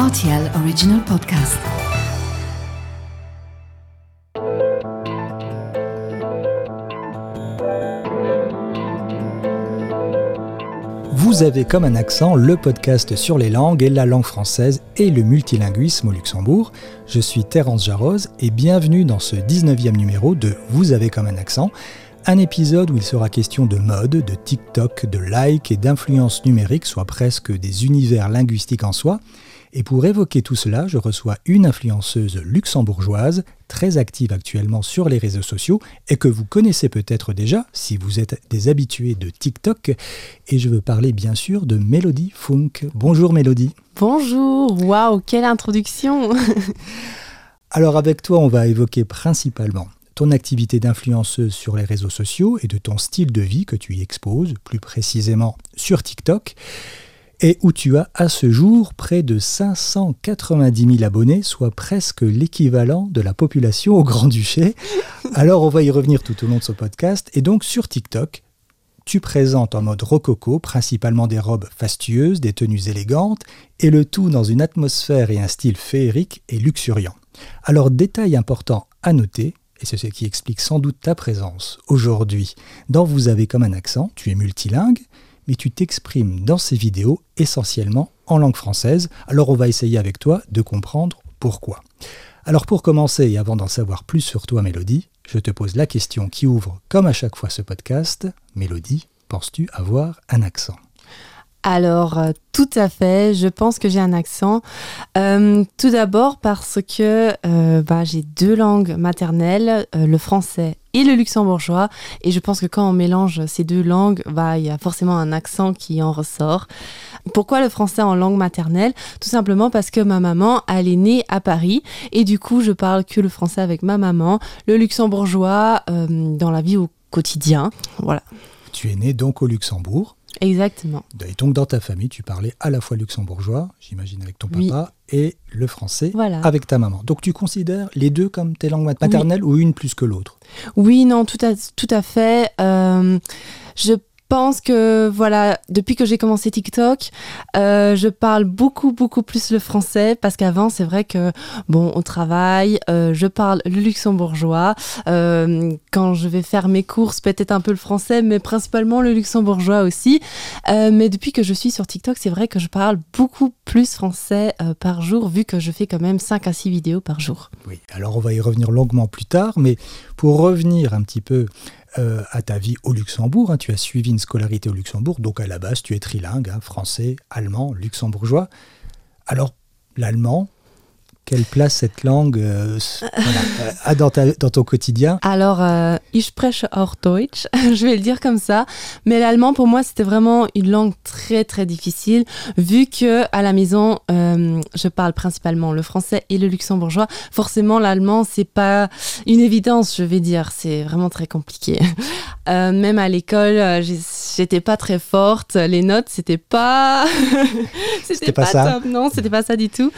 RTL Original Podcast. Vous avez comme un accent le podcast sur les langues et la langue française et le multilinguisme au Luxembourg. Je suis Terence Jarose et bienvenue dans ce 19e numéro de Vous avez comme un accent, un épisode où il sera question de mode, de TikTok, de like et d'influence numérique, soit presque des univers linguistiques en soi. Et pour évoquer tout cela, je reçois une influenceuse luxembourgeoise, très active actuellement sur les réseaux sociaux et que vous connaissez peut-être déjà si vous êtes des habitués de TikTok. Et je veux parler bien sûr de Mélodie Funk. Bonjour Mélodie. Bonjour, waouh, quelle introduction Alors avec toi, on va évoquer principalement ton activité d'influenceuse sur les réseaux sociaux et de ton style de vie que tu y exposes, plus précisément sur TikTok et où tu as à ce jour près de 590 000 abonnés, soit presque l'équivalent de la population au Grand-Duché. Alors on va y revenir tout au long de ce podcast. Et donc sur TikTok, tu présentes en mode rococo principalement des robes fastueuses, des tenues élégantes, et le tout dans une atmosphère et un style féerique et luxuriant. Alors détail important à noter, et c'est ce qui explique sans doute ta présence aujourd'hui dans Vous avez comme un accent, tu es multilingue, mais tu t'exprimes dans ces vidéos essentiellement en langue française. Alors on va essayer avec toi de comprendre pourquoi. Alors pour commencer et avant d'en savoir plus sur toi Mélodie, je te pose la question qui ouvre comme à chaque fois ce podcast. Mélodie, penses-tu avoir un accent? Alors, euh, tout à fait, je pense que j'ai un accent. Euh, tout d'abord parce que euh, bah, j'ai deux langues maternelles, le français et le luxembourgeois. Et je pense que quand on mélange ces deux langues, bah, il y a forcément un accent qui en ressort. Pourquoi le français en langue maternelle? Tout simplement parce que ma maman, elle est née à Paris. Et du coup, je parle que le français avec ma maman, le luxembourgeois dans la vie au quotidien. Voilà. Tu es née donc au Luxembourg Exactement. Et donc dans ta famille, tu parlais à la fois luxembourgeois, j'imagine avec ton papa, et le français avec ta maman. Donc tu considères les deux comme tes langues maternelles ou une plus que l'autre? Oui, non, tout à, tout à fait. Euh, je pense que voilà, depuis que j'ai commencé TikTok, euh, je parle beaucoup beaucoup plus le français parce qu'avant c'est vrai que bon on travaille, euh, je parle le luxembourgeois. Euh, quand je vais faire mes courses, peut-être un peu le français, mais principalement le luxembourgeois aussi. mais depuis que je suis sur TikTok, c'est vrai que je parle beaucoup plus français par jour vu que je fais quand même 5 à 6 vidéos par jour. Oui, alors on va y revenir longuement plus tard, mais pour revenir un petit peu euh, à ta vie au Luxembourg. Hein. Tu as suivi une scolarité au Luxembourg, donc à la base, tu es trilingue, hein, français, allemand, luxembourgeois. Alors, l'allemand, quelle place cette langue euh, euh, a dans, dans, ton quotidien Alors, euh, ich spreche auch Deutsch, je vais le dire comme ça. Mais l'allemand, pour moi, c'était vraiment une langue très, très difficile, vu que à la maison, je parle principalement le français et le luxembourgeois. Forcément, l'allemand, c'est pas une évidence, je vais dire. C'est vraiment très compliqué. même à l'école, j'étais pas très forte. Les notes, c'était pas. c'était pas, pas, ça. top. Non, c'était pas ça du tout.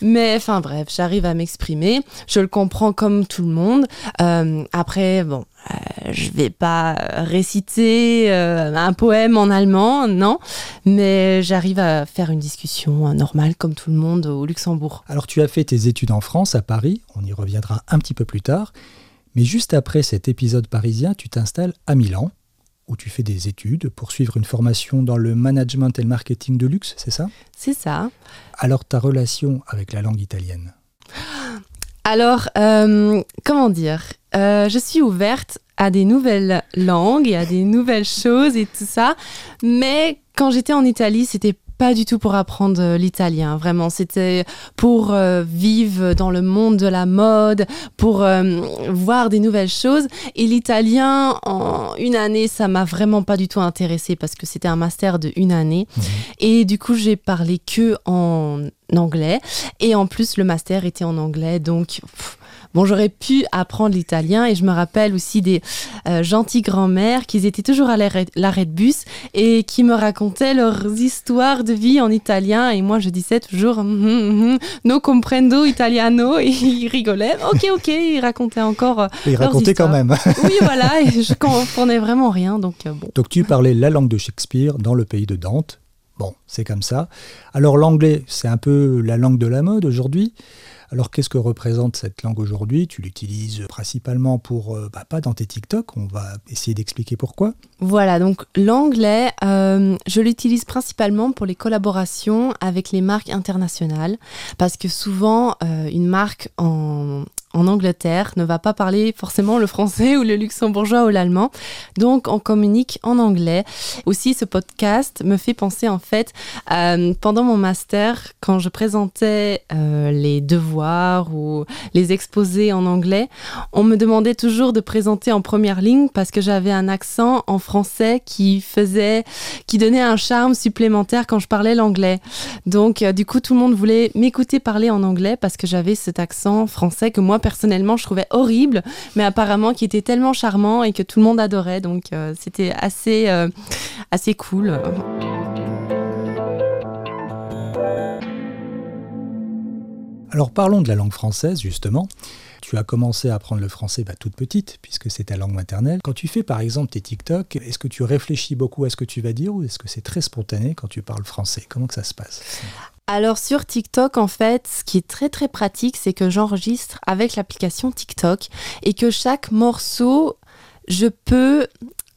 Mais enfin, bref j'arrive à m'exprimer, je le comprends comme tout le monde. Euh, après, bon, euh, je vais pas réciter euh, un poème en allemand, non, mais j'arrive à faire une discussion normale comme tout le monde au Luxembourg. Alors tu as fait tes études en France, à Paris, on y reviendra un petit peu plus tard, mais juste après cet épisode parisien, tu t'installes à Milan où tu fais des études pour suivre une formation dans le management et le marketing de luxe, c'est ça? C'est ça. Alors ta relation avec la langue italienne? Alors, euh, comment dire? Euh, Je suis ouverte à des nouvelles langues et à des nouvelles choses et tout ça, mais quand j'étais en Italie, c'était pas du tout pour apprendre euh, l'italien, vraiment. C'était pour euh, vivre dans le monde de la mode, pour euh, voir des nouvelles choses. Et l'italien, en une année, ça m'a vraiment pas du tout intéressé parce que c'était un master de une année. Mhm. Et du coup, j'ai parlé que en anglais. Et en plus, le master était en anglais. Donc, Bon, j'aurais pu apprendre l'italien et je me rappelle aussi des euh, gentilles grand-mères qui étaient toujours à l'arrêt de bus et qui me racontaient leurs histoires de vie en italien. Et moi, je disais toujours hum, no comprendo italiano et ils rigolaient. Ok, ok, ils racontaient encore. Euh, ils racontaient quand même. oui, voilà, et je comprenais vraiment rien. Donc, euh, bon. Donc, tu parlais la langue de Shakespeare dans le pays de Dante Bon, c'est comme ça. Alors l'anglais, c'est un peu la langue de la mode aujourd'hui. Alors qu'est-ce que représente cette langue aujourd'hui? Tu l'utilises principalement pour, euh, bah, pas dans tes TikTok, on va essayer d'expliquer pourquoi. Voilà, donc l'anglais, euh, je l'utilise principalement pour les collaborations avec les marques internationales, parce que souvent, euh, une marque en, en Angleterre ne va pas parler forcément le français ou le luxembourgeois ou l'allemand. Donc on communique en anglais. Aussi ce podcast me fait penser en fait pendant mon master quand je présentais euh, les devoirs ou les exposés en anglais, on me demandait toujours de présenter en première ligne parce que j'avais un accent en français qui faisait qui donnait un charme supplémentaire quand je parlais l'anglais. Donc euh, du coup tout le monde voulait m'écouter parler en anglais parce que j'avais cet accent français que moi personnellement je trouvais horrible, mais apparemment qui était tellement charmant et que tout le monde adorait. Donc euh, c'était assez, euh, assez cool. Alors parlons de la langue française justement. Tu as commencé à apprendre le français bah, toute petite, puisque c'est ta langue maternelle. Quand tu fais par exemple tes TikTok, est-ce que tu réfléchis beaucoup à ce que tu vas dire ou est-ce que c'est très spontané quand tu parles français? Comment que ça se passe? Alors sur TikTok, en fait, ce qui est très très pratique, c'est que j'enregistre avec l'application TikTok et que chaque morceau, je peux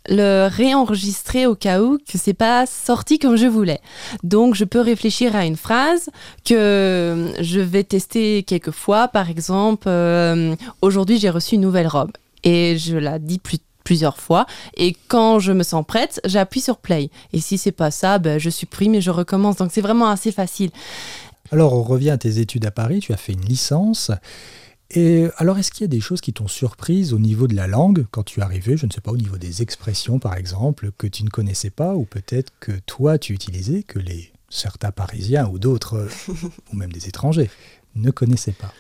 le réenregistrer au cas où que c'est pas sorti comme je voulais. Donc je peux réfléchir à une phrase que je vais tester quelques fois. Par exemple, euh, aujourd'hui j'ai reçu une nouvelle robe et je la dis plus plusieurs fois et quand je me sens prête, j'appuie sur play. Et si c'est pas ça, ben, je supprime et je recommence. Donc c'est vraiment assez facile. Alors on revient à tes études à Paris, tu as fait une licence. Et alors est-ce qu'il y a des choses qui t'ont surprise au niveau de la langue quand tu es arrivé, je ne sais pas, au niveau des expressions par exemple, que tu ne connaissais pas ou peut-être que toi tu utilisais, que les certains Parisiens ou d'autres, ou même des étrangers, ne connaissaient pas,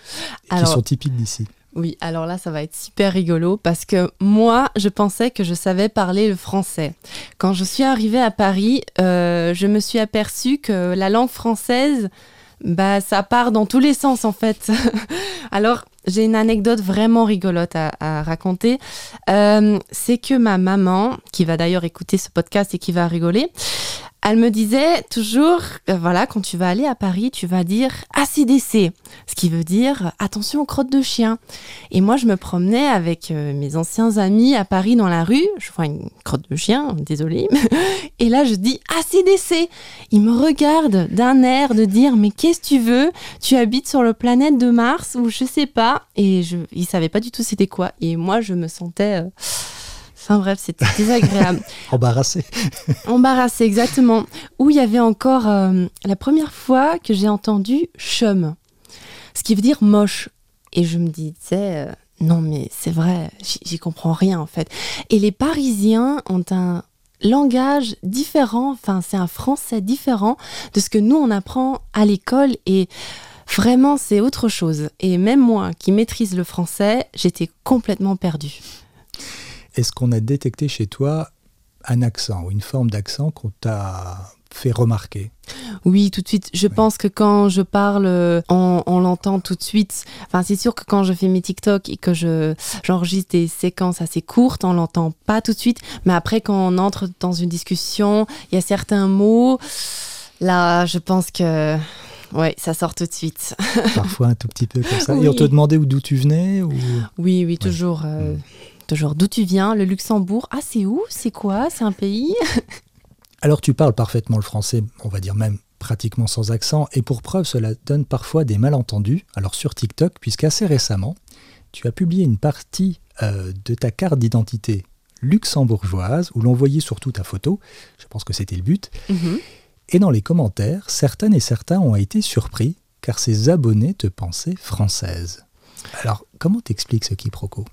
et qui sont typiques d'ici? Oui, alors là, ça va être super rigolo parce que moi, je pensais que je savais parler le français. Quand je suis arrivée à Paris, euh, je me suis aperçue que la langue française, bah, ça part dans tous les sens en fait. alors, j'ai une anecdote vraiment rigolote à, raconter. Euh, c'est que ma maman, qui va d'ailleurs écouter ce podcast et qui va rigoler, elle me disait toujours, euh, voilà, quand tu vas aller à Paris, tu vas dire ACDC, ce qui veut dire attention aux crottes de chien. Et moi, je me promenais avec euh, mes anciens amis à Paris dans la rue, je vois une crotte de chien, désolé, et là, je dis ACDC. Ils me regardent d'un air de dire, mais qu'est-ce que tu veux? Tu habites sur le planète de Mars ou je sais pas? Et je, ils savaient pas du tout c'était quoi. Et moi, je me sentais. Euh, Enfin bref, c'était désagréable. Embarrassé. Embarrassé, exactement. Où il y avait encore euh, la première fois que j'ai entendu chum, ce qui veut dire moche. Et je me disais, euh, non mais c'est vrai, j'y comprends rien en fait. Et les Parisiens ont un langage différent, enfin c'est un français différent de ce que nous on apprend à l'école et vraiment c'est autre chose. Et même moi qui maîtrise le français, j'étais complètement perdue. Est-ce qu'on a détecté chez toi un accent ou une forme d'accent qu'on t'a fait remarquer? Oui, tout de suite. Je pense que quand je parle, on, l'entend tout de suite. Enfin, c'est sûr que quand je fais mes TikTok et que je, j'enregistre des séquences assez courtes, on l'entend pas tout de suite. Mais après, quand on entre dans une discussion, il y a certains mots. Là, je pense que ouais, ça sort tout de suite. Parfois un tout petit peu comme ça. Et on te demandait d'où tu venais ou... Oui, oui, toujours. Euh, genre d'où tu viens, le Luxembourg? Ah, c'est où? C'est quoi? C'est un pays? Alors tu parles parfaitement le français, on va dire même pratiquement sans accent, et pour preuve, cela donne parfois des malentendus. Alors sur TikTok, puisqu'assez récemment, tu as publié une partie euh, de ta carte d'identité luxembourgeoise, où l'on voyait surtout ta photo, je pense que c'était le but, mhm. et dans les commentaires, certaines et certains ont été surpris, car ces abonnés te pensaient française. Alors, comment t'expliques ce quiproquo?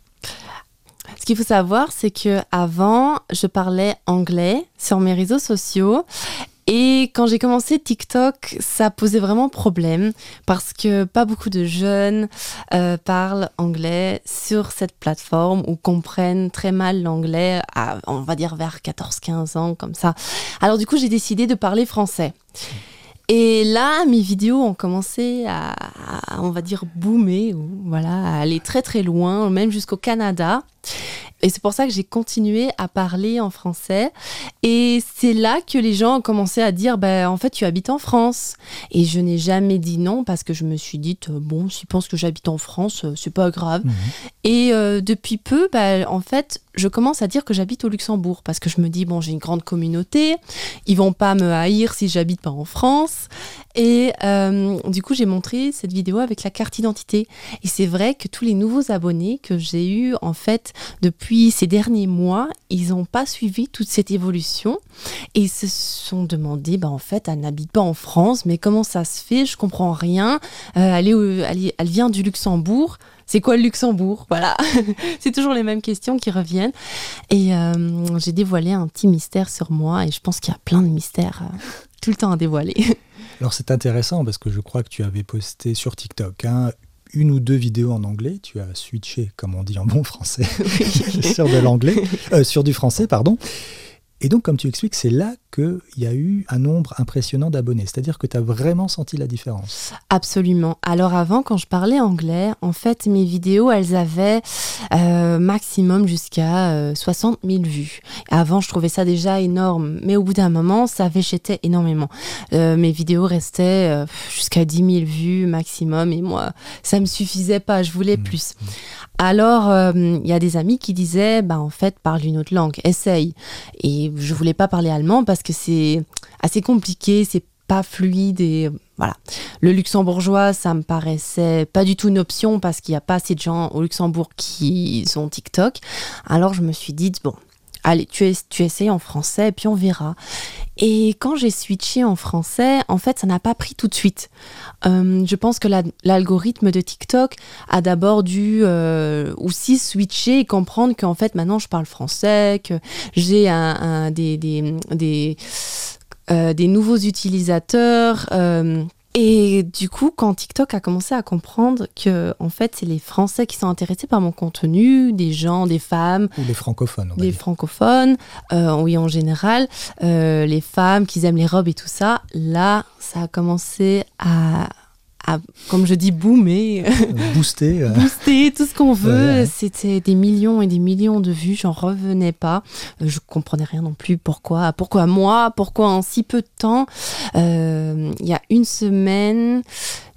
Ce qu'il faut savoir, c'est que avant, je parlais anglais sur mes réseaux sociaux. Et quand j'ai commencé TikTok, ça posait vraiment problème parce que pas beaucoup de jeunes euh, parlent anglais sur cette plateforme ou comprennent très mal l'anglais, on va dire vers 14-15 ans comme ça. Alors du coup, j'ai décidé de parler français. Et là, mes vidéos ont commencé à, on va dire, boomer, voilà, à aller très très loin, même jusqu'au Canada. Et c'est pour ça que j'ai continué à parler en français. Et c'est là que les gens ont commencé à dire, ben, en fait, tu habites en France. Et je n'ai jamais dit non parce que je me suis dit, euh, bon, s'ils pensent que j'habite en France, euh, c'est pas grave. Mhm. Et euh, depuis peu, ben, en fait, je commence à dire que j'habite au Luxembourg parce que je me dis, bon, j'ai une grande communauté. Ils vont pas me haïr si j'habite pas en France. Et euh, du coup, j'ai montré cette vidéo avec la carte d'identité. Et c'est vrai que tous les nouveaux abonnés que j'ai eus, en fait, depuis ces derniers mois, ils n'ont pas suivi toute cette évolution. Et ils se sont demandé, bah, en fait, elle n'habite pas en France, mais comment ça se fait? Je comprends rien. Euh, elle, elle vient du Luxembourg. C'est quoi le Luxembourg? Voilà. c'est toujours les mêmes questions qui reviennent. Et euh, j'ai dévoilé un petit mystère sur moi. Et je pense qu'il y a plein de mystères euh, tout le temps à dévoiler. Alors c'est intéressant parce que je crois que tu avais posté sur TikTok hein, une ou deux vidéos en anglais. Tu as switché, comme on dit en bon français, sur de l'anglais, euh, sur du français, pardon. Et donc, comme tu expliques, c'est là qu'il y a eu un nombre impressionnant d'abonnés. C'est-à-dire que tu as vraiment senti la différence. Absolument. Alors avant, quand je parlais anglais, en fait, mes vidéos, elles avaient euh, maximum jusqu'à euh, 60 000 vues. Avant, je trouvais ça déjà énorme, mais au bout d'un moment, ça végetait énormément. Euh, mes vidéos restaient euh, jusqu'à 10 000 vues maximum, et moi, ça me suffisait pas, je voulais Mhm. plus. Alors, euh, il y a des amis qui disaient, bah en fait, parle une autre langue, essaye. Et je voulais pas parler allemand parce que c'est assez compliqué, c'est pas fluide et voilà. Le luxembourgeois, ça me paraissait pas du tout une option parce qu'il n'y a pas assez de gens au Luxembourg qui ont TikTok. Alors je me suis dit, bon, allez, tu, es, tu essayes en français et puis on verra. Et quand j'ai switché en français, en fait, ça n'a pas pris tout de suite. Euh, je pense que la- l'algorithme de TikTok a d'abord dû euh, aussi switcher et comprendre qu'en fait, maintenant, je parle français, que j'ai un, euh, des nouveaux utilisateurs. Et du coup, quand TikTok a commencé à comprendre que, en fait, c'est les Français qui sont intéressés par mon contenu, des gens, des femmes, Ou les francophones, on les dire. francophones, euh, oui en général, euh, les femmes qui aiment les robes et tout ça, là, ça a commencé à, à, comme je dis, boomer, Booster. euh, booster, tout ce qu'on veut. Ouais. C'était des millions et des millions de vues, j'en revenais pas. Euh, Je comprenais rien non plus. Pourquoi? Pourquoi moi? Pourquoi en si peu de temps? Euh, Il y a une semaine,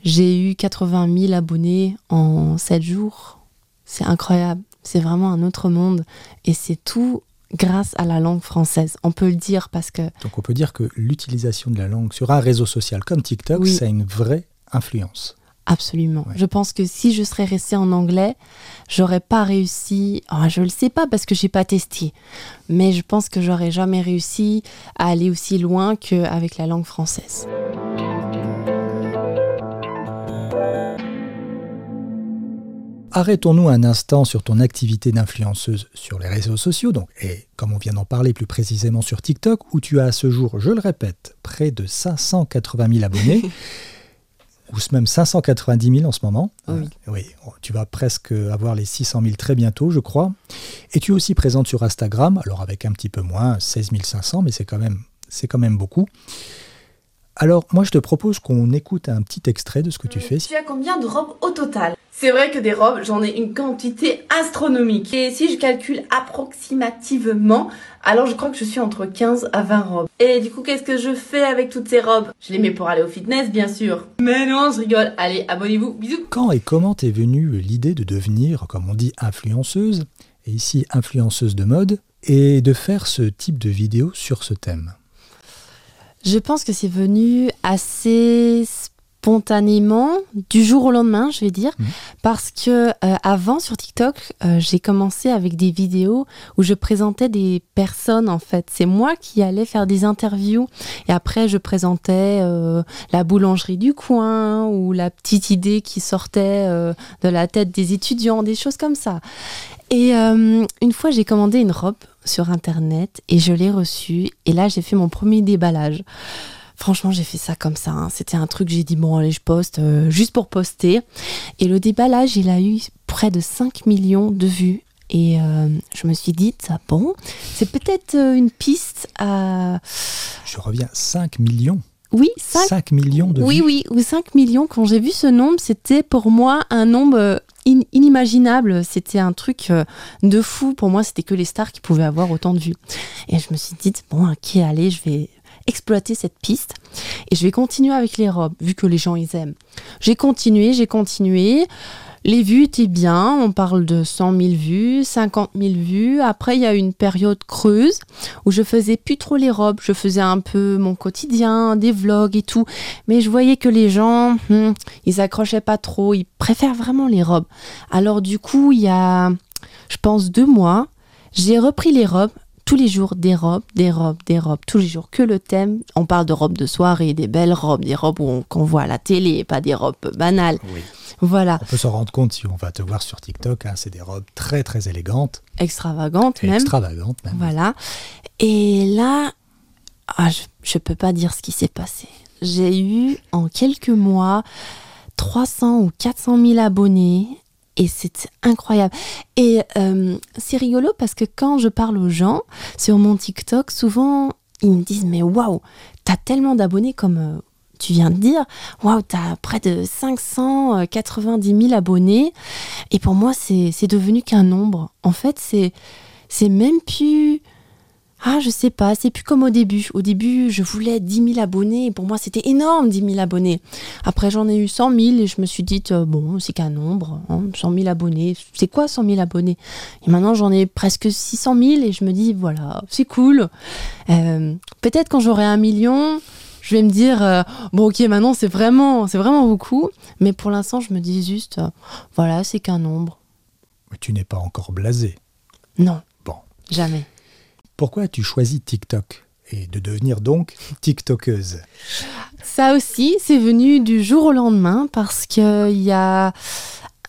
j'ai eu 80 000 abonnés en 7 jours. C'est incroyable. C'est vraiment un autre monde. Et c'est tout grâce à la langue française. On peut le dire parce que Donc on peut dire que l'utilisation de la langue sur un réseau social comme TikTok, Oui. ça a une vraie influence. Absolument. Ouais. Je pense que si je serais restée en anglais, j'aurais pas réussi. Ah, je le sais pas parce que j'ai pas testé, mais je pense que j'aurais jamais réussi à aller aussi loin qu'avec la langue française. Arrêtons-nous un instant sur ton activité d'influenceuse sur les réseaux sociaux, donc, et comme on vient d'en parler plus précisément sur TikTok, où tu as à ce jour, je le répète, près de 580 000 abonnés, ou même 590 000 en ce moment. Oui. Euh, oui, tu vas presque avoir les 600 000 très bientôt, je crois. Et tu es aussi présente sur Instagram, alors avec un petit peu moins, 16 500, mais c'est quand même, c'est quand même beaucoup. Alors, moi, je te propose qu'on écoute un petit extrait de ce que tu fais. Tu as combien de robes au total? C'est vrai que des robes, j'en ai une quantité astronomique. Et si je calcule approximativement, alors je crois que je suis entre 15 à 20 robes. Et du coup, qu'est-ce que je fais avec toutes ces robes? Je les mets pour aller au fitness, bien sûr. Mais non, je rigole. Allez, abonnez-vous. Bisous. Quand et comment t'est venue l'idée de devenir, comme on dit, influenceuse, et ici influenceuse de mode, et de faire ce type de vidéo sur ce thème? Je pense que c'est venu assez spontanément, du jour au lendemain, je vais dire, Mhm. parce que euh, avant sur TikTok, euh, j'ai commencé avec des vidéos où je présentais des personnes en fait. C'est moi qui allais faire des interviews et après je présentais euh, la boulangerie du coin ou la petite idée qui sortait euh, de la tête des étudiants, des choses comme ça. Et euh, une fois, j'ai commandé une robe sur internet et je l'ai reçue. Et là, j'ai fait mon premier déballage. Franchement, j'ai fait ça comme ça. hein. C'était un truc, j'ai dit, bon, allez, je poste euh, juste pour poster. Et le déballage, il a eu près de 5 millions de vues. Et euh, je me suis dit, ça, bon, c'est peut-être euh, une piste à. Je reviens, 5 millions Oui, 5, 5 millions de oui, vues. oui, ou 5 millions. Quand j'ai vu ce nombre, c'était pour moi un nombre in- inimaginable. C'était un truc de fou. Pour moi, c'était que les stars qui pouvaient avoir autant de vues. Et je me suis dit, bon, ok, allez, je vais exploiter cette piste et je vais continuer avec les robes, vu que les gens, ils aiment. J'ai continué, j'ai continué. Les vues étaient bien, on parle de 100 000 vues, 50 000 vues. Après, il y a eu une période creuse où je faisais plus trop les robes. Je faisais un peu mon quotidien, des vlogs et tout. Mais je voyais que les gens, hmm, ils accrochaient pas trop. Ils préfèrent vraiment les robes. Alors, du coup, il y a, je pense, deux mois, j'ai repris les robes. Tous les jours, des robes, des robes, des robes, tous les jours, que le thème. On parle de robes de soirée, des belles robes, des robes où on- qu'on voit à la télé, pas des robes banales. Oui. Voilà, On peut s'en rendre compte si on va te voir sur TikTok. hein, c'est des robes très très élégantes extravagantes même. extravagantes même. Voilà. Et là, ah, je ne peux pas dire ce qui s'est passé. J'ai eu en quelques mois 300 ou 400 000 abonnés. Et c'est incroyable. Et euh, c'est rigolo parce que quand je parle aux gens sur mon TikTok, souvent ils me disent Mais waouh, t'as tellement d'abonnés comme euh, tu viens de dire. Waouh, t'as près de 590 000 abonnés. Et pour moi, c'est devenu qu'un nombre. En fait, c'est c'est même plus. Ah, je sais pas, c'est plus comme au début. Au début, je voulais 10 000 abonnés. Pour moi, c'était énorme, 10 000 abonnés. Après, j'en ai eu 100 000 et je me suis dit, euh, bon, c'est qu'un nombre. hein, 100 000 abonnés. C'est quoi 100 000 abonnés? Et maintenant, j'en ai presque 600 000 et je me dis, voilà, c'est cool. Euh, Peut-être quand j'aurai un million, je vais me dire, euh, bon, ok, maintenant, c'est vraiment, c'est vraiment beaucoup. Mais pour l'instant, je me dis juste, voilà, c'est qu'un nombre. Mais tu n'es pas encore blasé. Non, Bon. jamais. Pourquoi as-tu choisi TikTok et de devenir donc TikTokeuse? Ça aussi, c'est venu du jour au lendemain parce qu'il y a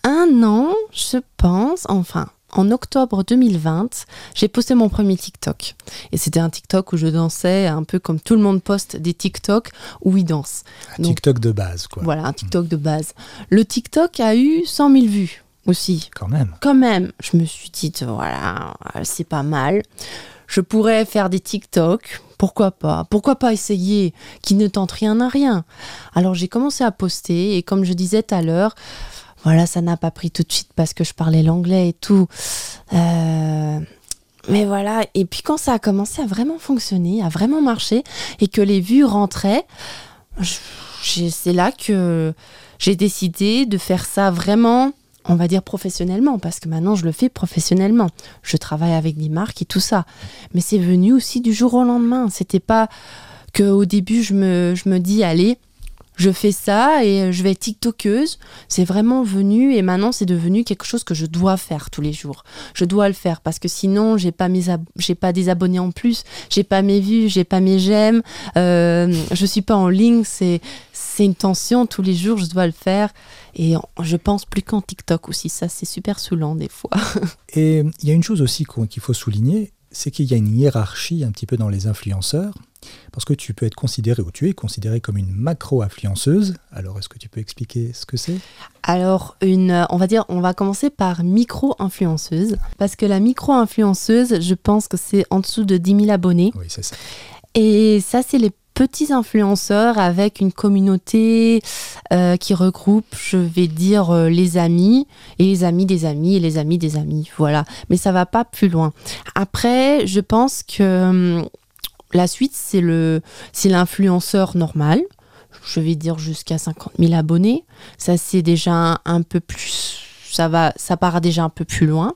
un an, je pense, enfin, en octobre 2020, j'ai posté mon premier TikTok. Et c'était un TikTok où je dansais un peu comme tout le monde poste des TikTok où ils dansent. Un Donc, TikTok de base, quoi. Voilà, un TikTok de base. Le TikTok a eu 100 000 vues aussi. Quand même. Quand même, je me suis dit, voilà, c'est pas mal. Je pourrais faire des TikTok, pourquoi pas Pourquoi pas essayer Qui ne tente rien à rien. Alors j'ai commencé à poster et comme je disais tout à l'heure, voilà, ça n'a pas pris tout de suite parce que je parlais l'anglais et tout. Euh, mais voilà, et puis quand ça a commencé à vraiment fonctionner, à vraiment marcher et que les vues rentraient, c'est là que j'ai décidé de faire ça vraiment on va dire professionnellement, parce que maintenant je le fais professionnellement. Je travaille avec des marques et tout ça. Mais c'est venu aussi du jour au lendemain. C'était pas que au début je me, je me dis, allez, je fais ça et je vais être TikTokeuse. C'est vraiment venu et maintenant c'est devenu quelque chose que je dois faire tous les jours. Je dois le faire parce que sinon j'ai pas j'ai pas des abonnés en plus, j'ai pas mes vues, j'ai pas mes j'aime, euh, je suis pas en ligne. C'est c'est une tension tous les jours. Je dois le faire. Et je pense plus qu'en TikTok aussi, ça c'est super saoulant des fois. Et il y a une chose aussi qu'il faut souligner, c'est qu'il y a une hiérarchie un petit peu dans les influenceurs, parce que tu peux être considéré, ou tu es considéré comme une macro-influenceuse. Alors, est-ce que tu peux expliquer ce que c'est? Alors, une, on va dire, on va commencer par micro-influenceuse, parce que la micro-influenceuse, je pense que c'est en dessous de 10 000 abonnés. Oui, c'est ça. Et ça, c'est les petits influenceurs avec une communauté euh, qui regroupe, je vais dire, euh, les amis, et les amis des amis, et les amis des amis. Voilà. Mais ça va pas plus loin. Après, je pense que hum, la suite, c'est le, c'est l'influenceur normal. Je vais dire jusqu'à 50 000 abonnés. Ça, c'est déjà un, peu plus. Ça, va, ça part déjà un peu plus loin.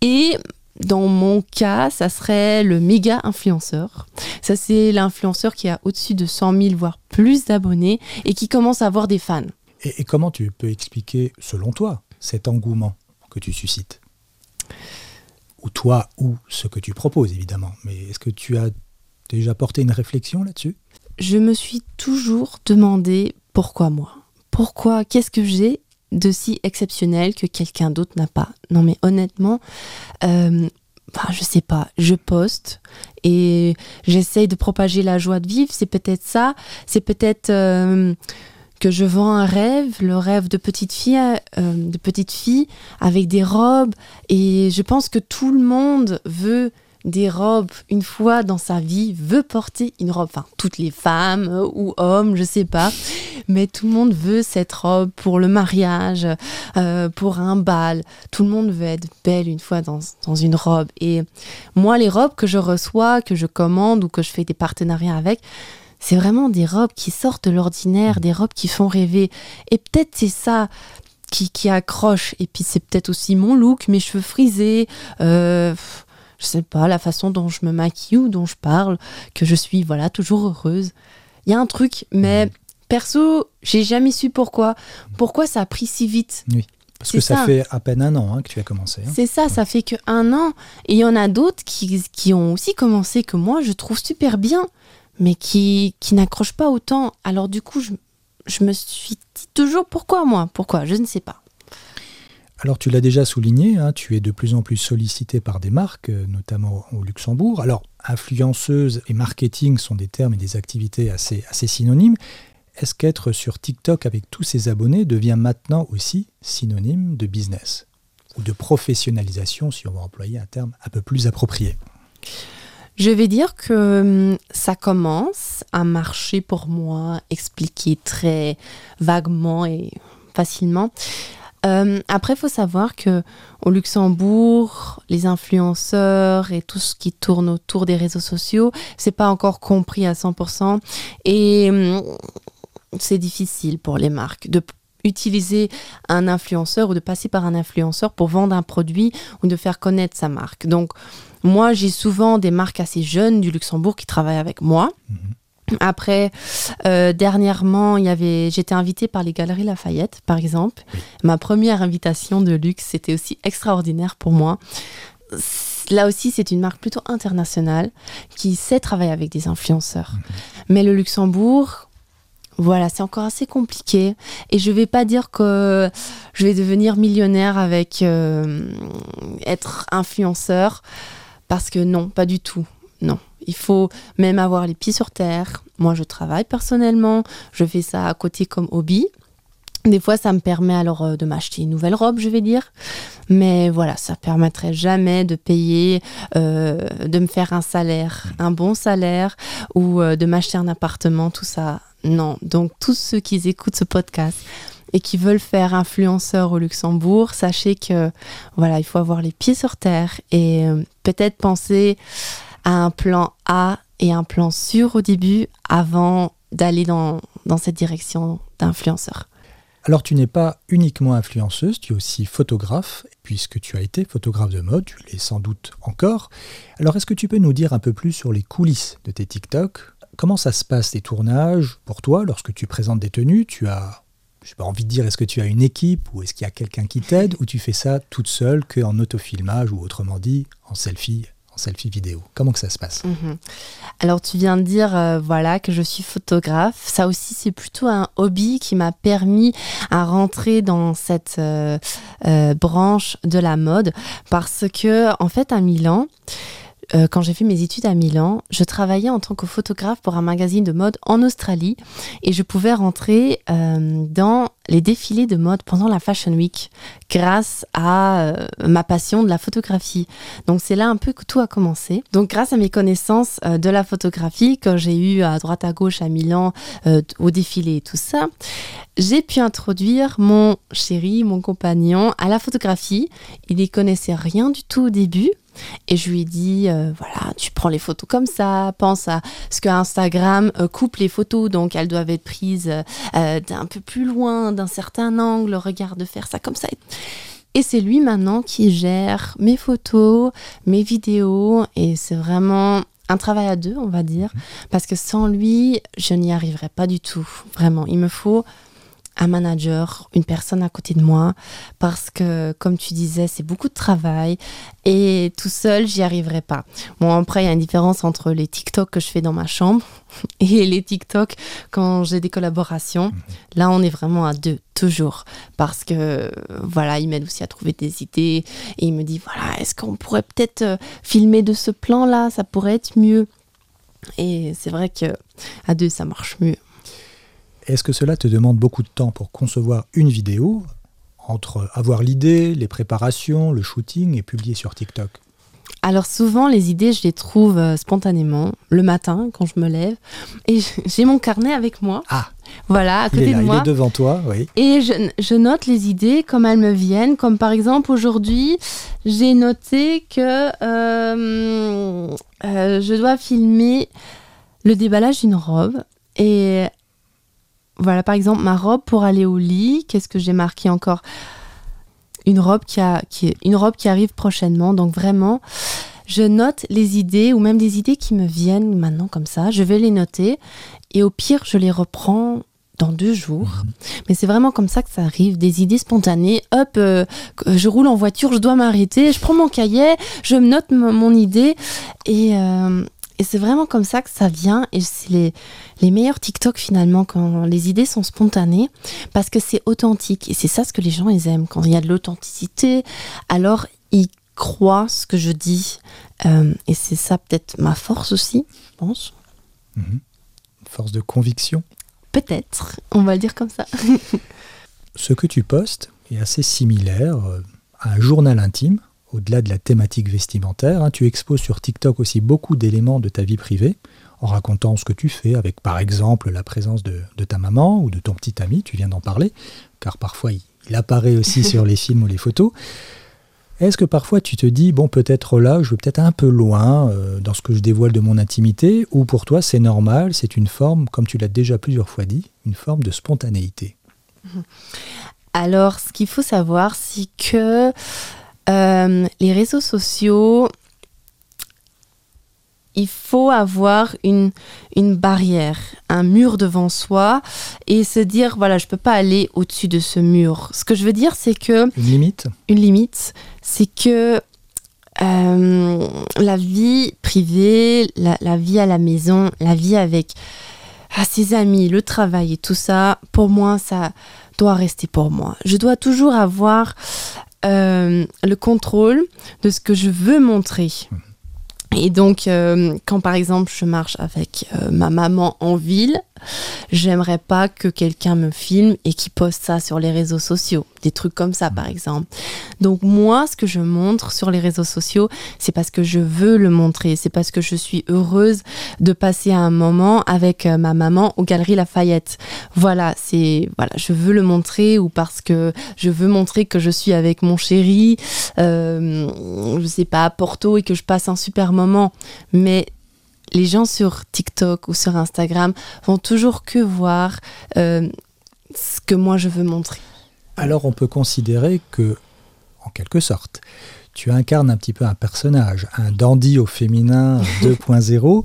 Et dans mon cas, ça serait le méga influenceur. Ça, c'est l'influenceur qui a au-dessus de 100 000, voire plus d'abonnés et qui commence à avoir des fans. Et, et comment tu peux expliquer, selon toi, cet engouement que tu suscites? Ou toi, ou ce que tu proposes, évidemment. Mais est-ce que tu as déjà porté une réflexion là-dessus Je me suis toujours demandé pourquoi moi Pourquoi Qu'est-ce que j'ai de si exceptionnel que quelqu'un d'autre n'a pas? Non, mais honnêtement, euh, enfin, je sais pas. Je poste et j'essaye de propager la joie de vivre. C'est peut-être ça. C'est peut-être euh, que je vends un rêve, le rêve de petite fille, euh, de petite fille avec des robes. Et je pense que tout le monde veut des robes une fois dans sa vie veut porter une robe. Enfin, toutes les femmes euh, ou hommes, je sais pas. Mais tout le monde veut cette robe pour le mariage, euh, pour un bal. Tout le monde veut être belle une fois dans, dans une robe. Et moi, les robes que je reçois, que je commande ou que je fais des partenariats avec, c'est vraiment des robes qui sortent de l'ordinaire, des robes qui font rêver. Et peut-être c'est ça qui, qui accroche. Et puis c'est peut-être aussi mon look, mes cheveux frisés. Euh, je sais pas, la façon dont je me maquille ou dont je parle, que je suis voilà toujours heureuse. Il y a un truc, mais perso, j'ai jamais su pourquoi. Pourquoi ça a pris si vite? Oui. Parce que ça, fait à peine un an hein, que tu as commencé. Hein. C'est ça, ça fait que un an. Et il y en a d'autres qui, qui, ont aussi commencé que moi, je trouve super bien, mais qui, qui n'accrochent pas autant. Alors du coup, je, je me suis dit toujours pourquoi moi? Pourquoi? Je ne sais pas. Alors tu l'as déjà souligné, hein, tu es de plus en plus sollicité par des marques, euh, notamment au Luxembourg. Alors influenceuse et marketing sont des termes et des activités assez, assez synonymes. Est-ce qu'être sur TikTok avec tous ses abonnés devient maintenant aussi synonyme de business ou de professionnalisation, si on va employer un terme un peu plus approprié? Je vais dire que hum, ça commence à marcher pour moi, expliquer très vaguement et facilement. Euh, après, il faut savoir que au Luxembourg, les influenceurs et tout ce qui tourne autour des réseaux sociaux, c'est pas encore compris à 100%. Et hum, c'est difficile pour les marques de utiliser un influenceur ou de passer par un influenceur pour vendre un produit ou de faire connaître sa marque. Donc, moi, j'ai souvent des marques assez jeunes du Luxembourg qui travaillent avec moi. Mhm. Après, euh, dernièrement, il y avait, j'étais invitée par les Galeries Lafayette, par exemple. Ma première invitation de luxe, c'était aussi extraordinaire pour moi. Là aussi, c'est une marque plutôt internationale qui sait travailler avec des influenceurs. Mhm. Mais le Luxembourg, voilà, c'est encore assez compliqué. Et je ne vais pas dire que je vais devenir millionnaire avec euh, être influenceur, parce que non, pas du tout. Non, il faut même avoir les pieds sur terre. Moi, je travaille personnellement, je fais ça à côté comme hobby. Des fois, ça me permet alors euh, de m'acheter une nouvelle robe, je vais dire. Mais voilà, ça permettrait jamais de payer, euh, de me faire un salaire, un bon salaire, ou euh, de m'acheter un appartement, tout ça. Non. Donc, tous ceux qui écoutent ce podcast et qui veulent faire influenceur au Luxembourg, sachez que voilà, il faut avoir les pieds sur terre et peut-être penser à un plan A et un plan sûr au début avant d'aller dans, dans cette direction d'influenceur. Alors tu n'es pas uniquement influenceuse, tu es aussi photographe, puisque tu as été photographe de mode, tu l'es sans doute encore. Alors est-ce que tu peux nous dire un peu plus sur les coulisses de tes TikTok? Comment ça se passe les tournages? Pour toi lorsque tu présentes des tenues Tu as, je pas envie de dire, est-ce que tu as une équipe ou est-ce qu'il y a quelqu'un qui t'aide? Ou tu fais ça toute seule qu'en autofilmage ou autrement dit en selfie? Selfie vidéo Comment que ça se passe? Mhm. Alors tu viens de dire euh, voilà que je suis photographe. Ça aussi c'est plutôt un hobby qui m'a permis à rentrer dans cette euh, euh, branche de la mode parce que en fait à Milan euh, quand j'ai fait mes études à Milan, je travaillais en tant que photographe pour un magazine de mode en Australie et je pouvais rentrer euh, dans les défilés de mode pendant la Fashion Week grâce à euh, ma passion de la photographie. Donc c'est là un peu que tout a commencé. Donc grâce à mes connaissances de la photographie que j'ai eu à droite à gauche à Milan au défilé et tout ça, j'ai pu introduire mon chéri, mon compagnon à la photographie. Il n'y connaissait rien du tout au début et je lui ai dit, euh, voilà, tu prends les photos comme ça, pense à ce que Instagram euh, coupe les photos, donc elles doivent être prises euh, d'un peu plus loin, d'un certain angle, regarde faire ça comme ça. Et c'est lui maintenant qui gère mes photos, mes vidéos, et c'est vraiment un travail à deux, on va dire, mhm. parce que sans lui, je n'y arriverais pas du tout, vraiment. Il me faut un manager, une personne à côté de moi, parce que, comme tu disais, c'est beaucoup de travail et tout seul, j'y arriverai pas. Bon, après, il y a une différence entre les TikTok que je fais dans ma chambre et les TikTok quand j'ai des collaborations. Mhm. Là, on est vraiment à deux, toujours, parce que, voilà, il m'aide aussi à trouver des idées et il me dit, voilà, est-ce qu'on pourrait peut-être euh, filmer de ce plan-là? Ça pourrait être mieux. Et c'est vrai que à deux, ça marche mieux. Est-ce que cela te demande beaucoup de temps pour concevoir une vidéo entre avoir l'idée, les préparations, le shooting et publier sur TikTok? Alors souvent, les idées, je les trouve euh, spontanément le matin quand je me lève. Et j'ai mon carnet avec moi. Ah, Voilà, à il côté est là, de il moi. est devant toi, oui. Et je, je note les idées comme elles me viennent. Comme par exemple, aujourd'hui, j'ai noté que euh, euh, je dois filmer le déballage d'une robe. Et voilà, par exemple, ma robe pour aller au lit. Qu'est-ce que j'ai marqué encore? Une robe, qui a, qui est, une robe qui arrive prochainement. Donc vraiment, je note les idées ou même des idées qui me viennent maintenant comme ça. Je vais les noter. Et au pire, je les reprends dans deux jours. Mais c'est vraiment comme ça que ça arrive, des idées spontanées. Hop, euh, je roule en voiture, je dois m'arrêter, je prends mon cahier, je me note mon idée. Et, euh, et c'est vraiment comme ça que ça vient. Et c'est les, les meilleurs TikTok finalement, quand les idées sont spontanées, parce que c'est authentique. Et c'est ça ce que les gens ils aiment. Quand il y a de l'authenticité, alors ils croient ce que je dis. Euh, et c'est ça peut-être ma force aussi, je pense. Mhm. Force de conviction. Peut-être, on va le dire comme ça. Ce que tu postes est assez similaire euh, à un journal intime, au-delà de la thématique vestimentaire. hein. Tu exposes sur TikTok aussi beaucoup d'éléments de ta vie privée, en racontant ce que tu fais, avec par exemple la présence de, de ta maman ou de ton petit ami, tu viens d'en parler, car parfois il, il apparaît aussi sur les films ou les photos. Est-ce que parfois tu te dis, bon peut-être là, je vais peut-être un peu loin euh, dans ce que je dévoile de mon intimité, ou pour toi c'est normal, c'est une forme, comme tu l'as déjà plusieurs fois dit, une forme de spontanéité? Alors, ce qu'il faut savoir, c'est que euh, les réseaux sociaux, il faut avoir une, une barrière, un mur devant soi et se dire, voilà, je ne peux pas aller au-dessus de ce mur. Ce que je veux dire, c'est que Une limite? Une limite, c'est que euh, la vie privée, la, la vie à la maison, la vie avec ah, ses amis, le travail et tout ça, pour moi, ça doit rester pour moi. Je dois toujours avoir euh, le contrôle de ce que je veux montrer. Et donc, euh, quand par exemple je marche avec euh, ma maman en ville, j'aimerais pas que quelqu'un me filme et qui poste ça sur les réseaux sociaux. Des trucs comme ça, par exemple. Donc, moi, ce que je montre sur les réseaux sociaux, c'est parce que je veux le montrer. C'est parce que je suis heureuse de passer un moment avec euh, ma maman aux Galeries Lafayette. Voilà, c'est, voilà, je veux le montrer ou parce que je veux montrer que je suis avec mon chéri, euh, je sais pas, à Porto et que je passe un super moment. Mais les gens sur TikTok ou sur Instagram vont toujours que voir euh, ce que moi je veux montrer. Alors on peut considérer que, en quelque sorte, tu incarnes un petit peu un personnage, un dandy au féminin 2.0.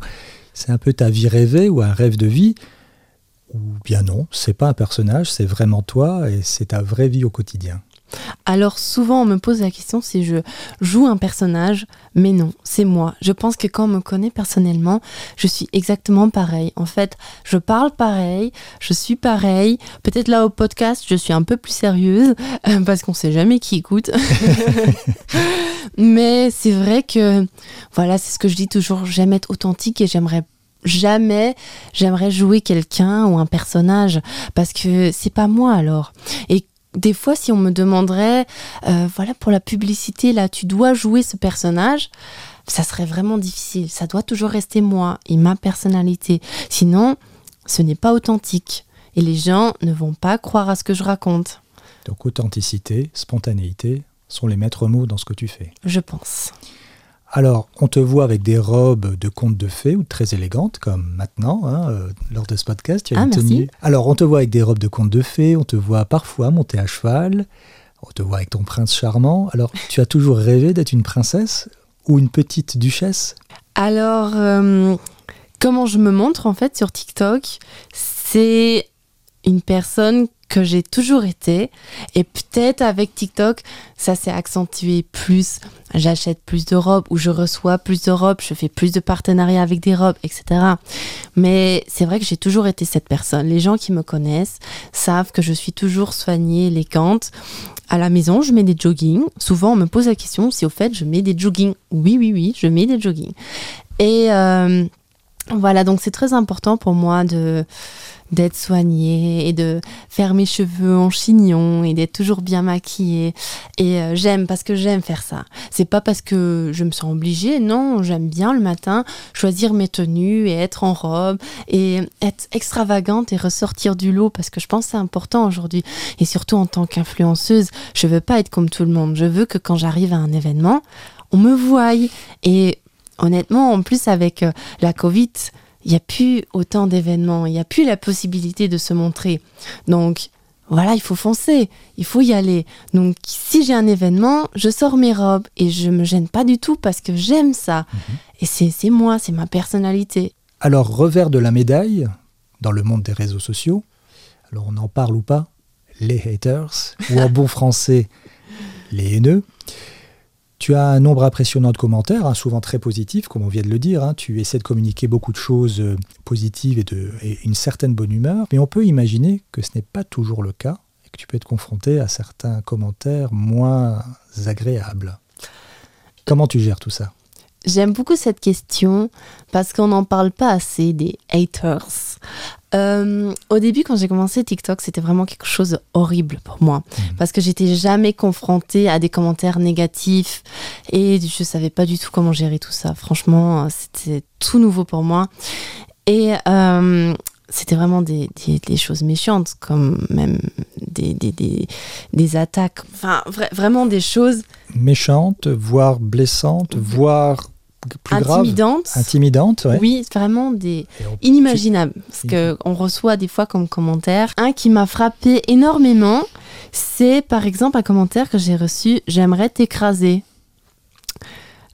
C'est un peu ta vie rêvée ou un rêve de vie. Ou bien non, c'est pas un personnage, c'est vraiment toi et c'est ta vraie vie au quotidien. Alors souvent on me pose la question si je joue un personnage, mais non, c'est moi. Je pense que quand on me connaît personnellement, je suis exactement pareil. En fait, je parle pareil, je suis pareil. Peut-être là au podcast, je suis un peu plus sérieuse euh, parce qu'on sait jamais qui écoute. mais c'est vrai que voilà, c'est ce que je dis toujours, j'aime être authentique et j'aimerais jamais j'aimerais jouer quelqu'un ou un personnage parce que c'est pas moi alors. Et des fois, si on me demanderait, euh, voilà, pour la publicité, là, tu dois jouer ce personnage, ça serait vraiment difficile. Ça doit toujours rester moi et ma personnalité. Sinon, ce n'est pas authentique. Et les gens ne vont pas croire à ce que je raconte, Donc authenticité, spontanéité sont les maîtres mots dans ce que tu fais. je pense. Alors, on te voit avec des robes de contes de fées ou très élégantes, comme maintenant, hein, euh, lors de ce podcast. Tu as Ah, une merci. tenue. Alors, on te voit avec des robes de contes de fées, on te voit parfois monter à cheval, on te voit avec ton prince charmant. Alors, tu as toujours rêvé d'être une princesse ou une petite duchesse? Alors, euh, comment je me montre en fait sur TikTok? C'est une personne que j'ai toujours été. Et peut-être avec TikTok, ça s'est accentué plus. J'achète plus de robes ou je reçois plus de robes, je fais plus de partenariats avec des robes, etc. Mais c'est vrai que j'ai toujours été cette personne. Les gens qui me connaissent savent que je suis toujours soignée, élégante. À la maison, je mets des joggings. Souvent, on me pose la question si au fait je mets des joggings. Oui, oui, oui, je mets des joggings. Et, euh, Voilà, donc c'est très important pour moi de d'être soignée et de faire mes cheveux en chignon et d'être toujours bien maquillée. Et euh, j'aime parce que j'aime faire ça. C'est pas parce que je me sens obligée, non, j'aime bien le matin choisir mes tenues et être en robe et être extravagante et ressortir du lot parce que je pense que c'est important aujourd'hui. Et surtout en tant qu'influenceuse, je veux pas être comme tout le monde. Je veux que quand j'arrive à un événement, on me voie. Et honnêtement, en plus avec euh, la Covid, il n'y a plus autant d'événements, il n'y a plus la possibilité de se montrer. Donc voilà, il faut foncer, il faut y aller. Donc si j'ai un événement, je sors mes robes et je me gêne pas du tout parce que j'aime ça. Mhm. Et c'est moi, c'est ma personnalité. Alors revers de la médaille, dans le monde des réseaux sociaux, alors on en parle ou pas, les haters, ou en bon français, les haineux. Tu as un nombre impressionnant de commentaires, hein, souvent très positifs, comme on vient de le dire. Hein. Tu essaies de communiquer beaucoup de choses euh, positives et, de, une certaine bonne humeur, mais on peut imaginer que ce n'est pas toujours le cas et que tu peux être confronté à certains commentaires moins agréables. Comment tu gères tout ça? J'aime beaucoup cette question parce qu'on n'en parle pas assez des haters. Euh, au début, quand j'ai commencé TikTok, c'était vraiment quelque chose de horrible pour moi mhm. parce que j'étais jamais confrontée à des commentaires négatifs et je savais pas du tout comment gérer tout ça. Franchement, c'était tout nouveau pour moi et euh, c'était vraiment des, des, choses méchantes, comme même des, des, des attaques, enfin vraiment des choses méchantes, voire blessantes, voire plus intimidante. Intimidante, ouais. Oui, vraiment des inimaginables. Parce que on reçoit des fois comme commentaire. Un qui m'a frappé énormément, c'est par exemple un commentaire que j'ai reçu J'aimerais t'écraser.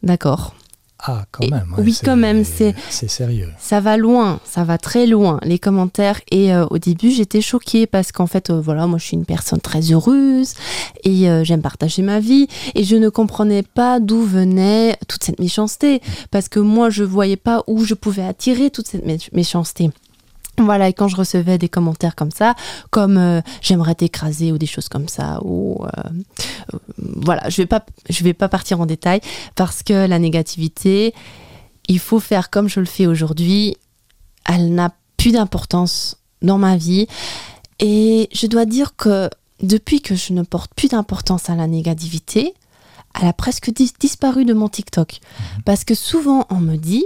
D'accord. Ah, quand même. oui, quand même. C'est sérieux. Ça va loin, ça va très loin, les commentaires. Et euh, au début, j'étais choquée parce qu'en fait, euh, voilà, moi, je suis une personne très heureuse et euh, j'aime partager ma vie. Et je ne comprenais pas d'où venait toute cette méchanceté parce que moi, je voyais pas où je pouvais attirer toute cette méchanceté. Voilà, et quand je recevais des commentaires comme ça, comme euh, j'aimerais t'écraser ou des choses comme ça, ou euh, euh, voilà, je vais pas, je vais pas partir en détail parce que la négativité, il faut faire comme je le fais aujourd'hui. Elle n'a plus d'importance dans ma vie et je dois dire que depuis que je ne porte plus d'importance à la négativité, elle a presque disparu de mon TikTok mmh. parce que souvent on me dit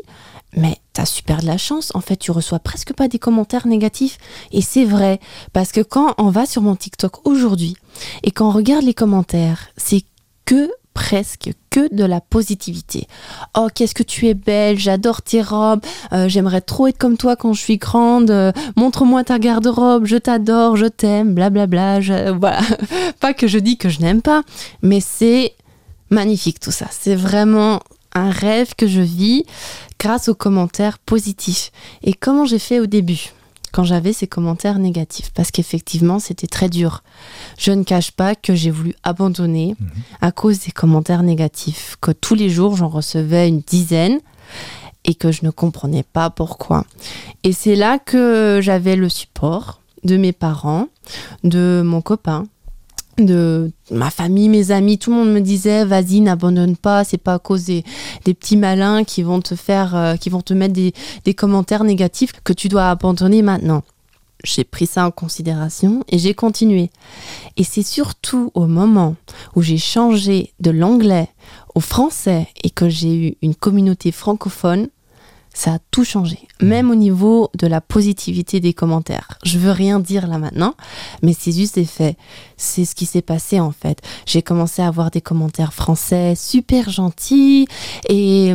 mais t'as super de la chance. En fait, tu reçois presque pas des commentaires négatifs. Et c'est vrai. Parce que quand on va sur mon TikTok aujourd'hui et qu'on regarde les commentaires, c'est que presque que de la positivité. Oh, qu'est-ce que tu es belle, j'adore tes robes, euh, j'aimerais trop être comme toi quand je suis grande, euh, montre-moi ta garde-robe, je t'adore, je t'aime, blablabla. Voilà. pas que je dis que je n'aime pas, mais c'est magnifique tout ça. C'est vraiment un rêve que je vis grâce aux commentaires positifs. Et comment j'ai fait au début? Quand j'avais ces commentaires négatifs parce qu'effectivement c'était très dur. Je ne cache pas que j'ai voulu abandonner mhm. à cause des commentaires négatifs, que tous les jours j'en recevais une dizaine et que je ne comprenais pas pourquoi. Et c'est là que j'avais le support de mes parents, de mon copain, de ma famille, mes amis, tout le monde me disait vas-y, n'abandonne pas, c'est pas à cause des, petits malins qui vont te faire, euh, qui vont te mettre des, des, commentaires négatifs que tu dois abandonner maintenant. J'ai pris ça en considération et j'ai continué. Et c'est surtout au moment où j'ai changé de l'anglais au français et que j'ai eu une communauté francophone ça a tout changé, même au niveau de la positivité des commentaires. Je veux rien dire là maintenant, mais c'est juste des faits. C'est ce qui s'est passé en fait. J'ai commencé à avoir des commentaires français super gentils et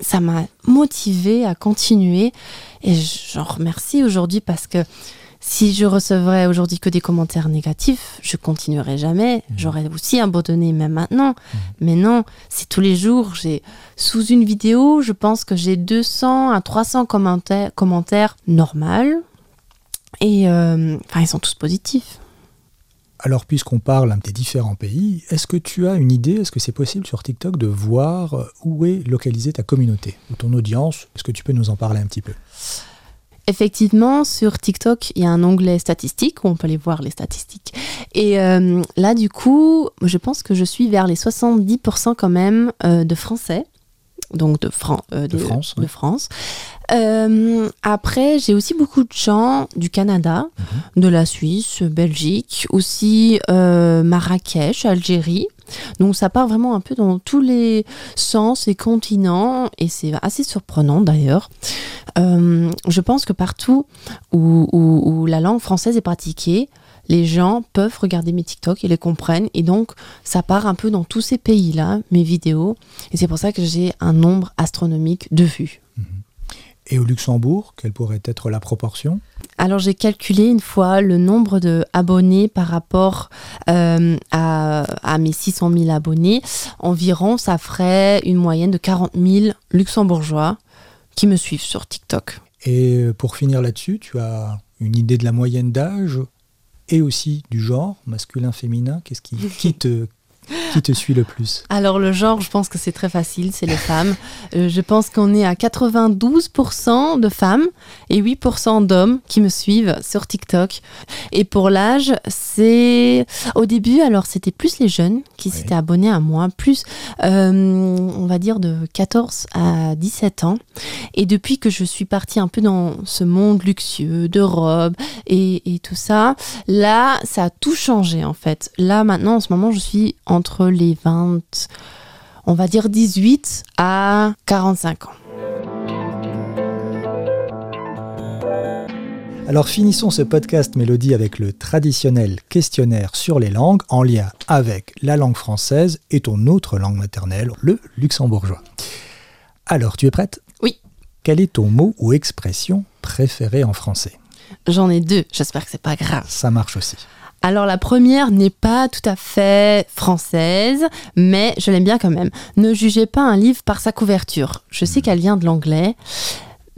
ça m'a motivé à continuer et j'en remercie aujourd'hui parce que si je recevrais aujourd'hui que des commentaires négatifs, je continuerais jamais. Mmh. J'aurais aussi abandonné même maintenant. Mmh. Mais non, c'est tous les jours. J'ai sous une vidéo, je pense que j'ai 200 à 300 commentaires, commentaires normaux. Et euh, enfin, ils sont tous positifs. Alors, puisqu'on parle des différents pays, est-ce que tu as une idée, est-ce que c'est possible sur TikTok de voir où est localisée ta communauté ou ton audience? Est-ce que tu peux nous en parler un petit peu? Effectivement, sur TikTok, il y a un onglet statistiques où on peut aller voir les statistiques. Et euh, là, du coup, je pense que je suis vers les 70% quand même euh, de Français donc de, Fran- euh, De France, de. France. Euh, après, j'ai aussi beaucoup de gens du Canada, Mhm. de la Suisse, Belgique, aussi euh, Marrakech, Algérie. Donc ça part vraiment un peu dans tous les sens et continents, et c'est assez surprenant d'ailleurs. Je pense que partout où, où- où la langue française est pratiquée, les gens peuvent regarder mes TikTok et les comprennent, et donc ça part un peu dans tous ces pays-là, mes vidéos, et c'est pour ça que j'ai un nombre astronomique de vues. Et au Luxembourg, quelle pourrait être la proportion? Alors j'ai calculé une fois le nombre de abonnés par rapport euh, à, à mes 600 000 abonnés. Environ, ça ferait une moyenne de 40 000 luxembourgeois qui me suivent sur TikTok. Et pour finir là-dessus, tu as une idée de la moyenne d'âge? Et aussi du genre, masculin, féminin Qu'est-ce qui, qui, te, qui te suit le plus Alors le genre, je pense que c'est très facile, c'est les femmes. Euh, je pense qu'on est à 92% de femmes et 8% d'hommes qui me suivent sur TikTok. Et pour l'âge, c'est au début, alors c'était plus les jeunes qui Oui. s'étaient abonnés à moi, plus euh, on va dire de 14 à 17 ans. Et depuis que je suis partie un peu dans ce monde luxueux de robes et, et tout ça, là, ça a tout changé en fait. Là maintenant, en ce moment, je suis entre les 20, on va dire 18 à 45 ans. Alors finissons ce podcast Mélodie avec le traditionnel questionnaire sur les langues en lien avec la langue française et ton autre langue maternelle, le luxembourgeois. Alors, tu es prête? Oui. Quel est ton mot ou expression préférée en français? J'en ai deux, j'espère que c'est pas grave. Ça marche aussi. Alors la première n'est pas tout à fait française, mais je l'aime bien quand même. Ne jugez pas un livre par sa couverture. Je sais qu'elle vient de l'anglais,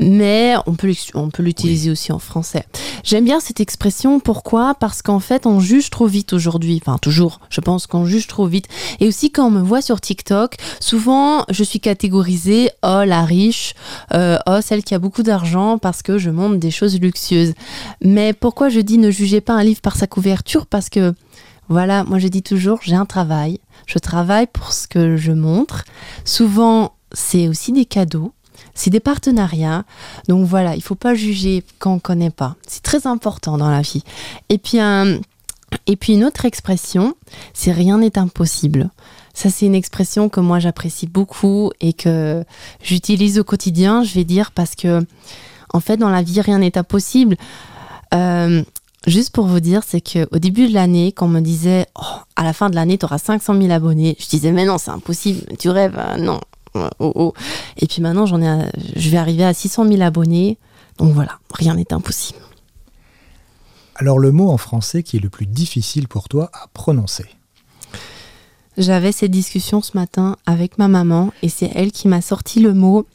mais on peut on peut l'utiliser aussi en français. J'aime bien cette expression, pourquoi? Parce qu'en fait, on juge trop vite aujourd'hui. Enfin, toujours, je pense qu'on juge trop vite. Et aussi, quand on me voit sur TikTok, souvent, je suis catégorisée, oh, la riche, euh, oh, celle qui a beaucoup d'argent, parce que je montre des choses luxueuses. Mais pourquoi je dis ne jugez pas un livre par sa couverture? Parce que, voilà, moi je dis toujours, j'ai un travail. Je travaille pour ce que je montre. Souvent, c'est aussi des cadeaux. C'est des partenariats. Donc voilà, il faut pas juger quand on connaît pas. C'est très important dans la vie. Et puis, et puis une autre expression, c'est rien n'est impossible. Ça, c'est une expression que moi j'apprécie beaucoup et que j'utilise au quotidien, je vais dire, parce que, en fait, dans la vie, rien n'est impossible. Euh, juste pour vous dire, c'est qu'au début de l'année, quand on me disait, oh, à la fin de l'année, tu auras 500 000 abonnés, je disais, mais non, c'est impossible, tu rêves, euh, non. Oh, oh. Et puis maintenant, j'en ai, à- je vais arriver à 600 000 abonnés. Donc voilà, rien n'est impossible. Alors le mot en français qui est le plus difficile pour toi à prononcer J'avais cette discussion ce matin avec ma maman et c'est elle qui m'a sorti le mot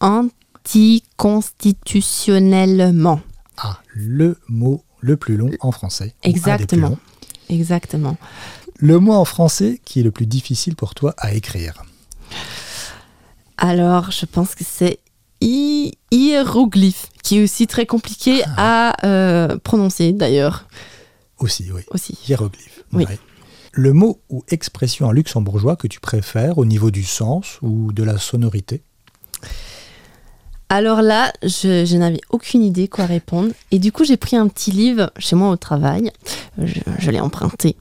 anticonstitutionnellement. Ah, le mot le plus long en français. Exactement. Exactement. Le mot en français qui est le plus difficile pour toi à écrire Alors, je pense que c'est hi- hiéroglyphe, qui est aussi très compliqué à euh, prononcer d'ailleurs. Aussi, oui. Aussi. Hiéroglyphe. Oui. ouais. Le mot ou expression en luxembourgeois que tu préfères au niveau du sens ou de la sonorité? Alors là, je, je n'avais aucune idée quoi répondre. Et du coup, j'ai pris un petit livre chez moi au travail. Je, je l'ai emprunté.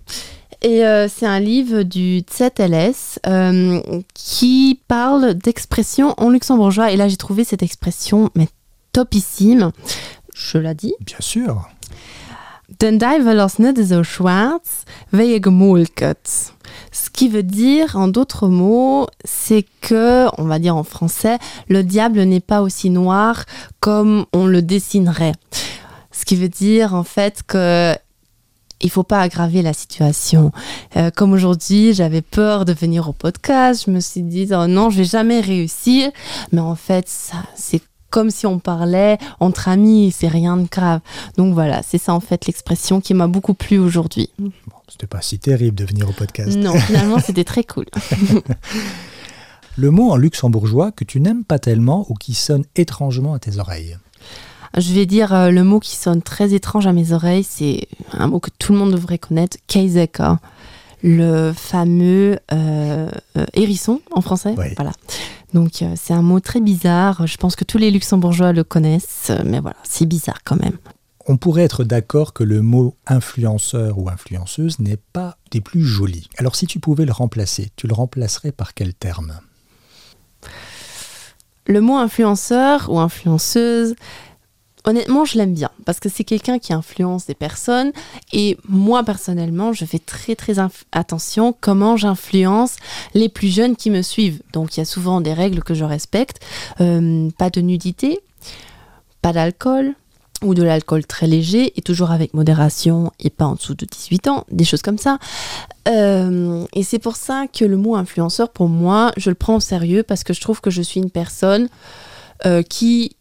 Et euh, c'est un livre du ZLS euh, qui parle d'expression en luxembourgeois. Et là, j'ai trouvé cette expression mais topissime. Je la dis. Bien sûr. Den schwarz. Ce qui veut dire, en d'autres mots, c'est que, on va dire en français, le diable n'est pas aussi noir comme on le dessinerait. Ce qui veut dire, en fait, que il faut pas aggraver la situation. Euh, comme aujourd'hui, j'avais peur de venir au podcast. Je me suis dit, oh non, je vais jamais réussir. Mais en fait, ça, c'est comme si on parlait entre amis, c'est rien de grave. Donc voilà, c'est ça en fait l'expression qui m'a beaucoup plu aujourd'hui. Bon, C'était pas si terrible de venir au podcast. Non, finalement, c'était très cool. Le mot en luxembourgeois que tu n'aimes pas tellement ou qui sonne étrangement à tes oreilles Je vais dire euh, le mot qui sonne très étrange à mes oreilles, c'est un mot que tout le monde devrait connaître, Keizeka, le fameux euh, euh, hérisson en français. Oui. Voilà. Donc euh, c'est un mot très bizarre. Je pense que tous les luxembourgeois le connaissent, mais voilà, c'est bizarre quand même. On pourrait être d'accord que le mot influenceur ou influenceuse n'est pas des plus jolis. Alors si tu pouvais le remplacer, tu le remplacerais par quel terme? Le mot influenceur ou influenceuse, honnêtement, je l'aime bien parce que c'est quelqu'un qui influence des personnes et moi personnellement, je fais très très attention comment j'influence les plus jeunes qui me suivent. Donc il y a souvent des règles que je respecte, euh, pas de nudité, pas d'alcool ou de l'alcool très léger et toujours avec modération et pas en dessous de 18 ans, des choses comme ça. Euh, et c'est pour ça que le mot influenceur, pour moi, je le prends au sérieux parce que je trouve que je suis une personne euh, qui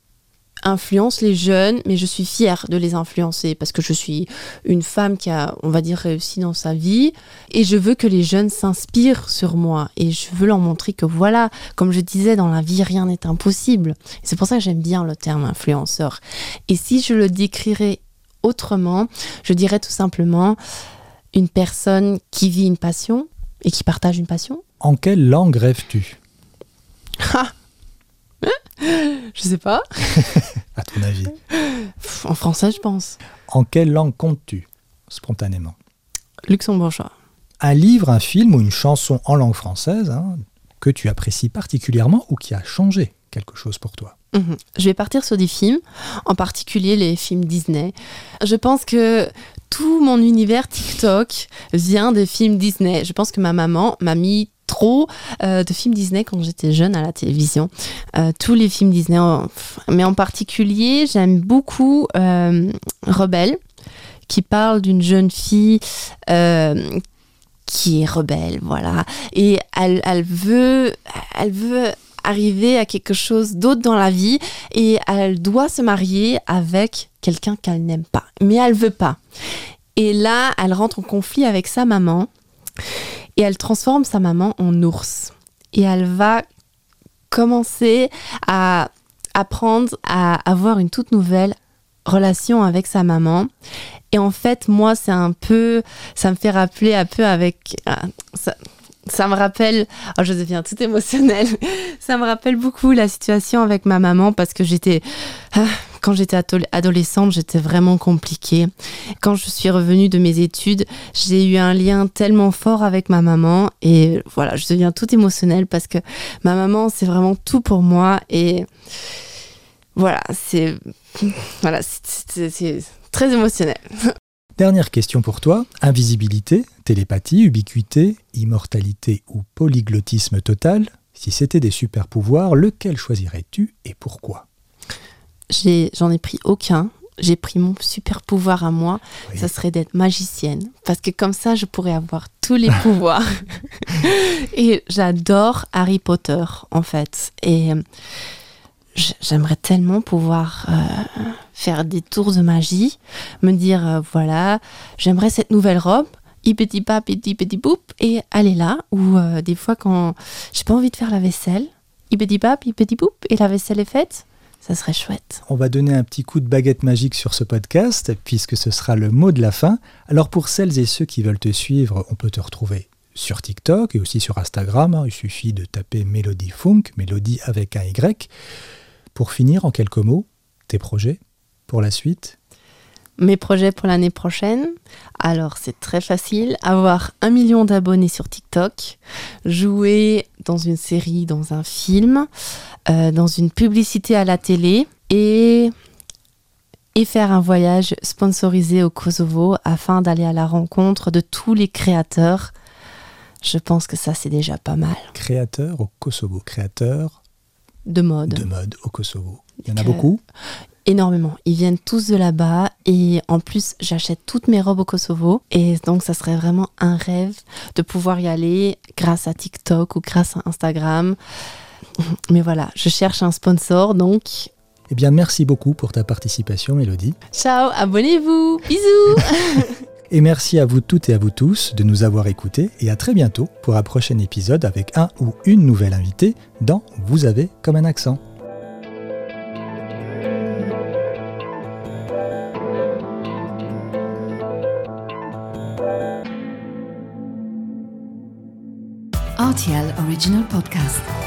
influence les jeunes, mais je suis fière de les influencer parce que je suis une femme qui a, on va dire, réussi dans sa vie et je veux que les jeunes s'inspirent sur moi et je veux leur montrer que voilà, comme je disais, dans la vie, rien n'est impossible. C'est pour ça que j'aime bien le terme influenceur. Et si je le décrirais autrement, je dirais tout simplement une personne qui vit une passion et qui partage une passion. En quelle langue rêves-tu? Je sais pas. à ton avis En français, je pense. En quelle langue comptes-tu, spontanément? Luxembourgeois. Un livre, un film ou une chanson en langue française hein, que tu apprécies particulièrement ou qui a changé quelque chose pour toi? Mhm. Je vais partir sur des films, en particulier les films Disney. Je pense que tout mon univers TikTok vient des films Disney. Je pense que ma maman m'a mis trop euh, de films Disney quand j'étais jeune à la télévision. Euh, tous les films Disney, mais en particulier, j'aime beaucoup euh, Rebelle, qui parle d'une jeune fille qui est rebelle, voilà. Et elle, elle, veut, elle veut arriver à quelque chose d'autre dans la vie et elle doit se marier avec quelqu'un qu'elle n'aime pas. Mais elle veut pas. Et là, elle rentre en conflit avec sa maman et elle transforme sa maman en ours. Et elle va commencer à apprendre à avoir une toute nouvelle relation avec sa maman. Et en fait, moi, c'est un peu, ça me fait rappeler un peu avec, ah, ça, me rappelle, oh, je deviens tout émotionnelle, ça me rappelle beaucoup la situation avec ma maman parce que j'étais, ah, quand j'étais adolescente, j'étais vraiment compliquée. Quand je suis revenue de mes études, j'ai eu un lien tellement fort avec ma maman et voilà, je deviens tout émotionnelle parce que ma maman, c'est vraiment tout pour moi et voilà, c'est voilà, c'est très émotionnel. Dernière question pour toi. Invisibilité, télépathie, ubiquité, immortalité ou polyglottisme total Si c'était des super pouvoirs, lequel choisirais-tu et pourquoi? J'en ai, pris aucun. J'ai pris mon super pouvoir à moi, ça serait d'être magicienne. Parce que comme ça, je pourrais avoir tous les pouvoirs. et j'adore Harry Potter, en fait. Et j'aimerais tellement pouvoir euh, faire des tours de magie, me dire, euh, voilà, j'aimerais cette nouvelle robe petit pas, petit petit boop, et aller là. Ou des fois, quand j'ai pas envie de faire la vaisselle, petit pas, petit boop, et la vaisselle est faite, ça serait chouette. On va donner un petit coup de baguette magique sur ce podcast, puisque ce sera le mot de la fin. Alors pour celles et ceux qui veulent te suivre, on peut te retrouver sur TikTok et aussi sur Instagram. Il suffit de taper Mélodie Funk, Mélodie avec un Y. Pour finir, en quelques mots, tes projets pour la suite mes projets pour l'année prochaine. Alors, c'est très facile. Avoir un million d'abonnés sur TikTok, jouer dans une série, dans un film, euh, dans une publicité à la télé et, et faire un voyage sponsorisé au Kosovo afin d'aller à la rencontre de tous les créateurs. Je pense que ça, c'est déjà pas mal. Créateurs au Kosovo, créateurs de mode. De mode au Kosovo. Il y en a beaucoup énormément. Ils viennent tous de là-bas et en plus j'achète toutes mes robes au Kosovo et donc ça serait vraiment un rêve de pouvoir y aller grâce à TikTok ou grâce à Instagram. Mais voilà, je cherche un sponsor donc. Eh bien merci beaucoup pour ta participation Mélodie. Ciao, abonnez-vous. Bisous. et merci à vous toutes et à vous tous de nous avoir écoutés et à très bientôt pour un prochain épisode avec un ou une nouvelle invitée dans Vous avez comme un accent. RTL Original Podcast.